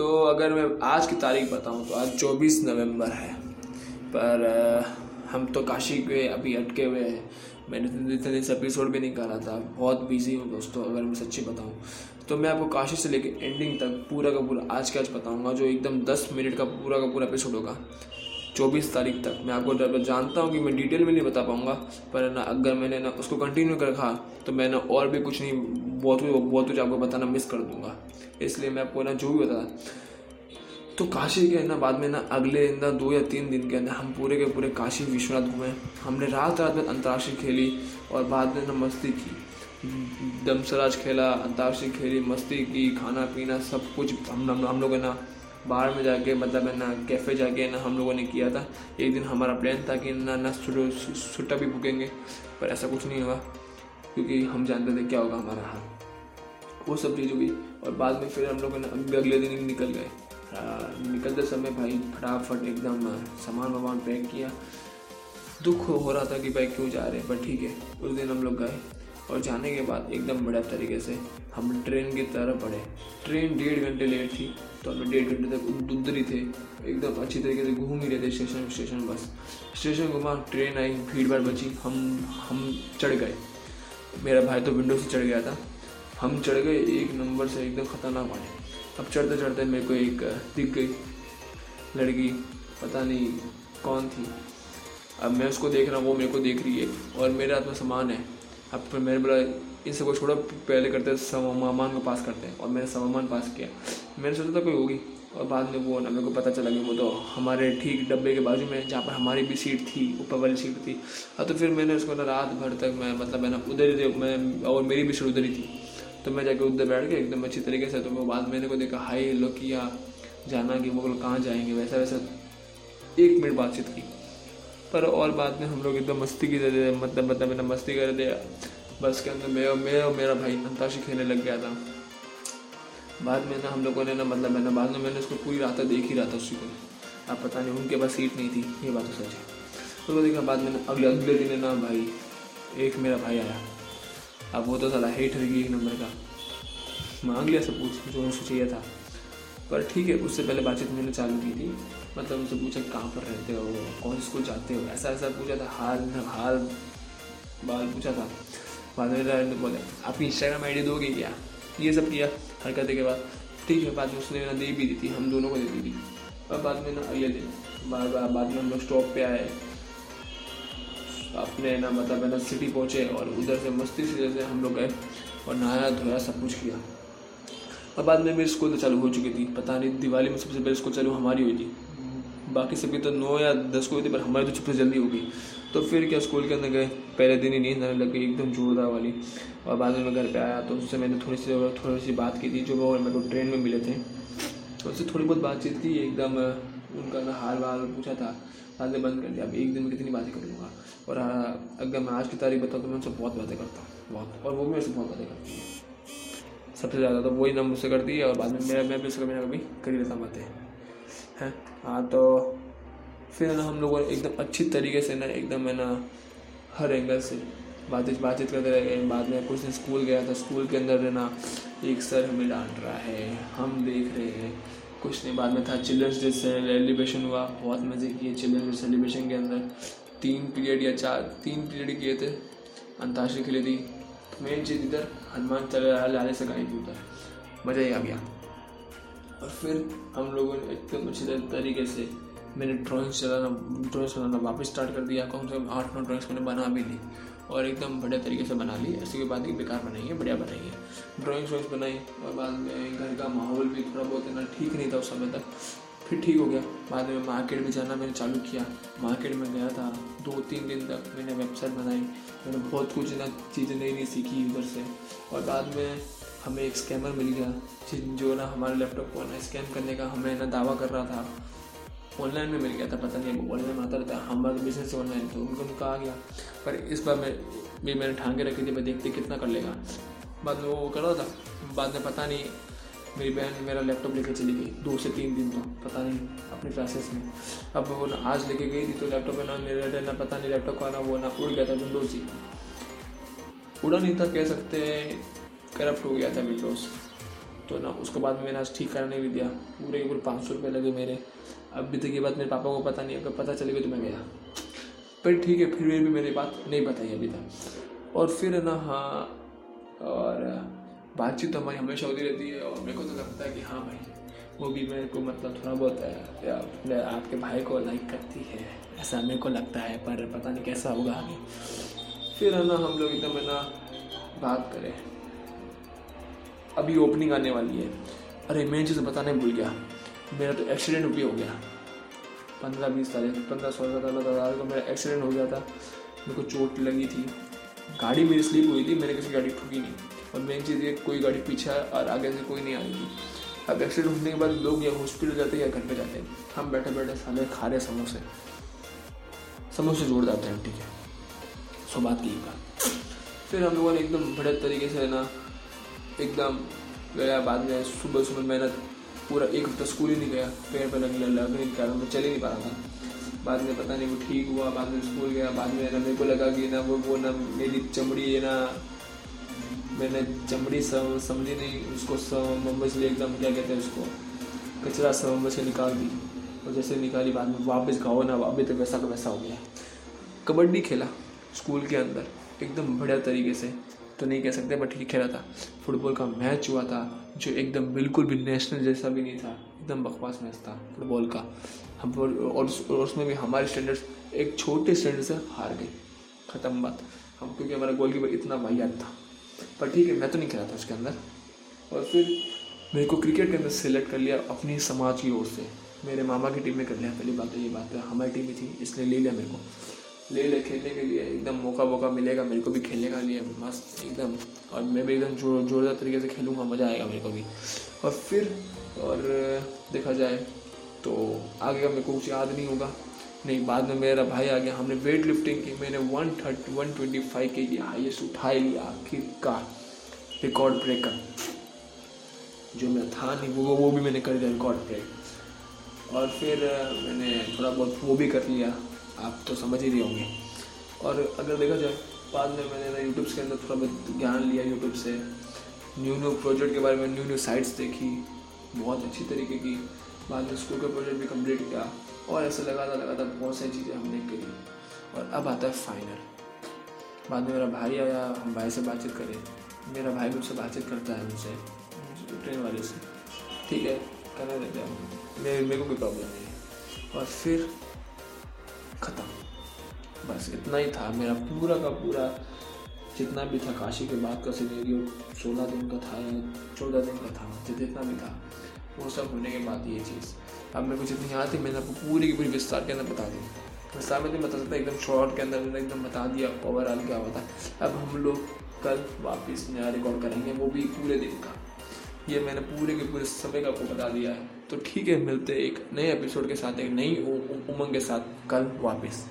तो अगर मैं आज की तारीख बताऊँ तो आज 24 नवंबर है। पर हम तो काशी के अभी अटके हुए हैं। मैंने इतने दिन से एपिसोड भी नहीं करा था। बहुत बिज़ी हूँ दोस्तों, अगर मैं सच्ची बताऊँ। तो मैं आपको काशी से लेकर एंडिंग तक पूरा का पूरा आज का आज बताऊँगा, जो एकदम दस मिनट का पूरा का पूरा एपिसोड होगा। चौबीस तारीख तक। मैं आपको जानता हूँ कि मैं डिटेल में नहीं बता पाऊँगा, पर ना अगर मैंने ना उसको कंटिन्यू रखा तो मैं ना और भी कुछ नहीं बहुत कुछ बहुत कुछ आपको बताना मिस कर दूँगा। इसलिए मैं आपको ना जो भी बताया तो काशी के ना बाद में ना अगले ना दो या तीन दिन के अंदर हम पूरे के पूरे काशी विश्वनाथ घूमे। हमने रात रात में अंतर्राष्ट्रीय खेली और बाद में ना मस्ती की। दमसराज खेला अंतर्राष्ट्रीय खेली मस्ती की खाना पीना सब कुछ हम हम, हम लोग ना बाहर में जाके मतलब है ना कैफ़े जाके ना हम लोगों ने किया था। एक दिन हमारा प्लान था कि ना ना छुट्टा भी भूकेंगे पर ऐसा कुछ नहीं हुआ क्योंकि हम जानते थे क्या होगा हमारा हाल। वो सब चीज़ हुई और बाद में फिर हम लोग अगले दिन ही निकल गए। निकलते समय भाई फटाफट एकदम सामान वामान पैक किया। दुख हो रहा था कि भाई क्यों जा रहे हैं पर ठीक है, उस दिन हम लोग गए। और जाने के बाद एकदम बढ़िया तरीके से हम ट्रेन की तरफ़ बढ़े। ट्रेन डेढ़ घंटे लेट थी तो हम डेढ़ घंटे तक उधर ही थे। एकदम अच्छी तरीके से घूम ही रहे थे स्टेशन स्टेशन बस। स्टेशन घुमा ट्रेन आई भीड़ भाड़ बची हम हम चढ़ गए। मेरा भाई तो विंडो से चढ़ गया था। हम चढ़ गए, एक नंबर से एकदम ख़तरनाक वाले अब चढ़ते चढ़ते मेरे को एक दिख गई। लड़की, पता नहीं कौन थी। अब मैं उसको देख रहा हूँ, वो मेरे को देख रही है और मेरे हाथ में सामान है। अब फिर मैंने बोला इन सबको छोड़ो, पहले करते सामान को पास करते हैं। और मैंने सामान पास किया। मैंने सोचा था कोई होगी। और बाद में वो ना मेरे को पता चला कि वो तो हमारे ठीक डब्बे के बाजू में जहाँ पर हमारी भी सीट थी, ऊपर वाली सीट थी। हाँ तो फिर मैंने उसको ना रात भर तक मैं मतलब मैंने उधर ही मैं और मेरी भी सीट उधर ही थी। तो मैं जाके उधर बैठ गया, एकदम अच्छी तरीके से। तो मैं बाद मैंने को देखा हाई हेलो किया जाना कि वो कहाँ जाएँगे? वैसा वैसा। एक मिनट बातचीत की। पर और बाद में हम लोग एकदम मस्ती की थे मतलब मतलब मैंने मस्ती कर दिया बस के अंदर मैं और मैं और मेरा भाई अंताक्षी खेलने लग गया था। बाद में ना हम लोगों ने ना मतलब मैंने, बाद में मैंने उसको पूरी रात देख ही रहा था उसी को अब पता नहीं, उनके पास सीट नहीं थी, ये बात तो सच है। उसको देखा, बाद में अगले अगले दिन ना भाई, एक मेरा भाई आया। अब वो तो साला हेट रही एक नंबर का। मांग लिया सब कुछ, जो उसको चाहिए था। पर ठीक है, उससे पहले बातचीत मैंने चालू की थी। मतलब उनसे पूछा, कहाँ पर रहते हो? कौन स्कूल जाते हो? ऐसा ऐसा पूछा था। हाल हाल, बाल पूछा था। बाद में बोले, आपकी इंस्टाग्राम आई दोगे क्या? ये सब किया, हरकतें के बाद। ठीक है, बाद में उसने ना दे भी दी थी, हम दोनों को दे दी थी। और बाद में ना बार बार बाद में हम लोग स्टॉप पे आए। अपने ना मतलब है ना सिटी पहुँचे और उधर से मस्ती से जैसे हम लोग गए और नहाया धोया सब कुछ किया। और बाद में मेरी स्कूल तो चालू हो चुकी थी। पता नहीं दिवाली में सबसे पहले स्कूल चालू हमारी हुई थी। बाकी सभी तो नौ या दस को हुई थी, पर हमारी तो छुट्टी जल्दी हो गई। तो फिर क्या स्कूल के अंदर गए? पहले दिन ही नींद आने लग गई, एकदम जोरदार वाली। और बाद में मैं घर पे आया तो उससे मैंने थोड़ी सी थोड़ी सी बात की थी, जो मेरे को ट्रेन में मिले थे। उससे थोड़ी बहुत बातचीत की, एकदम, उनका हाल वाल पूछा था। में बंद कर लिया अब एक दिन में कितनी बातें कर लूँगा और अगर मैं आज की तारीख बताऊँ तो मैं उनसे बहुत बातें करता हूँ, बहुत। और वो भी मेरे बहुत बातें करती है। सबसे ज़्यादा तो वही ना मुझसे करती है, और बाद में मेरा, मैं भी उसका मेरा कभी कर ही लेता बातें। हैं? हाँ तो फिर ना, हम लोग एकदम अच्छी तरीके से ना, एकदम है ना, हर एंगल से बातचीत बातचीत करते रह गए। बाद में कुछ दिन स्कूल गया था। स्कूल के अंदर ना, एक सर हमें डांट रहा है, हम देख रहे हैं। कुछ नहीं, बाद में था चिल्ड्रंस डे सेलिब्रेशन हुआ, बहुत मज़े किए चिल्ड्रंस डे सेलिब्रेशन के अंदर। तीन पीरियड या चार, तीन पीरियड किए थे, अंताक्षरी खेली थी। मेन चीज़ इधर, हनुमान चला लाले से गाई थी उधर मज़ा ही आ गया। और फिर हम लोगों ने एकदम अच्छी तरीके से मैंने ड्राइंग्स चलाना ड्राइंग्स बनाना वापस स्टार्ट कर दिया। कम से कम आठ नौ ड्राइंग्स मैंने बना भी ली। और एकदम बढ़िया तरीके से बना ली। ऐसी कोई बात नहीं बेकार बनाई है, बढ़िया बनाई है। ड्राइंग्स व्राइंग्स बनाई और बाद में घर का माहौल भी थोड़ा बहुत इतना ठीक नहीं था उस समय तक। फिर ठीक हो गया। बाद में मार्केट में जाना मैंने चालू किया। मार्केट में गया था। दो तीन दिन तक मैंने वेबसाइट बनाई। मैंने बहुत कुछ ना चीज़ें नई नई सीखी उधर से। और बाद में हमें एक स्कैमर मिल गया जो ना हमारे लैपटॉप को ना स्कैम करने का हमें ना दावा कर रहा था। ऑनलाइन में मिल गया था, पता नहीं ऑनलाइन आता रहता है हमारा तो बिज़नेस ऑनलाइन तो उनको उनका आ गया। पर इस बार मैं, भी मैंने ठांगे रखी थी, मैं देखते कितना कर लेगा। बाद में वो कर रहा था, बाद में पता नहीं, मेरी बहन मेरा लैपटॉप लेके चली गई, दो से तीन दिन तो पता नहीं, अपने क्लासेस में। अब वो ना आज लेके गई थी तो लैपटॉप में ना मेरे ना पता नहीं लैपटॉप का ना वो, ना उड़ गया था विंडोज़ ही। उड़ा नहीं था, कह सकते करप्ट हो गया था विंडोज़ तो ना, उसके बाद मैंने आज ठीक कराने भी दिया, पूरे पूरे पाँच सौ रुपये लगे मेरे। अभी तक ये बात मेरे पापा को पता नहीं अगर पता चलेगी तो मैं गया। पर ठीक है, फिर भी मेरी बात नहीं बताई अभी तक। और फिर ना हाँ और बातचीत तो हमारी हमेशा होती रहती है, और मेरे को तो लगता है कि हाँ भाई, वो भी मेरे को मतलब थोड़ा बहुत अपने आपके भाई को लाइक करती है, ऐसा मेरे को लगता है, पर पता नहीं कैसा होगा आगे। फिर है ना, हम लोग एकदम है ना, बात करें। अभी ओपनिंग आने वाली है। अरे मेन चीज़ बताने भूल गया। मेरा तो एक्सीडेंट भी हो गया। पंद्रह बीस तारीख पंद्रह सोलह सत्रह तारीख को मेरा एक्सीडेंट हो गया था। मेरे को चोट लगी थी। गाड़ी मेरी स्लिप हुई थी, मैंने किसी गाड़ी ठुकी नहीं। और मेन चीज़ ये, कोई गाड़ी पीछे और आगे से कोई नहीं आ रही थी अब एक्सीडेंट होने के बाद लोग या हॉस्पिटल जाते हैं या घर पे जाते हैं। हम बैठे बैठे साले खा रहे समोसे। समोसे जोड़ जाते हैं, ठीक है। सो बात की बात। फिर हम लोगों ने एकदम बड़े तरीके से ना, एकदम गया बाद में सुबह सुबह मेहनत पूरा एक हफ़्ता स्कूल ही नहीं गया। पैर पर लगने लगने के कारण मैं चल ही नहीं पा रहा था। बाद में पता नहीं वो ठीक हुआ, बाद में स्कूल गया, बाद में ना मेरे को लगा कि ना वो वो ना मेरी चमड़ी है ना, मैंने चमड़ी समझी नहीं, उसको मुंबई से एकदम, क्या कहते हैं उसको, कचरा मुंबई से निकाल दी। और जैसे निकाली, बाद में वापस गाओ ना अभी तक वैसा का वैसा हो गया। कबड्डी खेला स्कूल के अंदर, एकदम बढ़िया तरीके से। तो नहीं कह सकते बट ठीक खेला था फुटबॉल का मैच हुआ था, जो एकदम बिल्कुल भी नेशनल जैसा भी नहीं था, एकदम बकवास मैच था फुटबॉल का। हम और उसमें भी हमारे स्टैंडर्ड्स एक छोटे स्टैंडर्ड से हार गए। ख़त्म बात। हम, क्योंकि हमारा गोल कीपर इतना वाहियात था। पर ठीक है, मैं तो नहीं खेला था उसके अंदर। और फिर मेरे को क्रिकेट के अंदर सेलेक्ट कर लिया अपनी समाज की ओर से। मेरे मामा की टीम में कर लिया, पहली बात तो ये बात है, हमारी टीम ही थी, इसलिए ले लिया मेरे को। ले ले खेलने के लिए। एकदम मौका वौका मिलेगा मेरे को भी खेलने का लिए। मस्त, एकदम। और मैं भी एकदम ज़ोर जोरदार तरीके से खेलूँगा, मज़ा आएगा मेरे को भी। और फिर, और, देखा जाए तो आगे का मेरे को कुछ याद नहीं होगा। नहीं, बाद में मेरा भाई आ गया। हमने वेट लिफ्टिंग की। मैंने one thirty one twenty five K G highest उठा लिया आखिरकार। रिकॉर्ड ब्रेकर जो मैं था नहीं, वो वो भी मैंने कर दिया रिकॉर्ड ब्रेक और फिर, मैंने थोड़ा बहुत वो भी कर लिया। आप तो समझ ही रहे होंगे। और अगर देखा जाए, बाद में मैंने ना यूट्यूब के अंदर थोड़ा बहुत ज्ञान लिया यूट्यूब से। न्यू न्यू प्रोजेक्ट के बारे में, न्यू न्यू साइट्स देखी, बहुत अच्छी तरीके की। बाद में स्कूल का प्रोजेक्ट भी कंप्लीट किया, और ऐसे लगाता लगाता बहुत सारी चीज़ें हमने करी। और अब आता है फाइनल बाद में मेरा भाई आया, हम भाई से बातचीत करें। मेरा भाई मुझसे बातचीत करता है मुझसे ट्रेन वाले से। ठीक है, करने देते हैं मेरे मेरे को कोई प्रॉब्लम नहीं है। और फिर बस इतना ही था। मेरा पूरा का पूरा जितना भी था, काशी के बाद का सीनेरियो, सोलह दिन का था या चौदह दिन का था, जितना भी था, वो सब होने के बाद ये चीज़। अब मेरे को जितनी याद थी मैंने आपको पूरी की पूरी विस्तार के अंदर बता दी। विस्तार में नहीं बता सकता, एकदम शॉर्ट के अंदर एकदम बता दिया ओवरऑल क्या होता अब हम लोग कल वापस नया रिकॉर्ड करेंगे, वो भी पूरे दिन का। ये मैंने पूरे के पूरे समय का आपको बता दिया है। तो ठीक है, मिलते एक नए एपिसोड के साथ, एक नई उमंग के साथ कल वापस।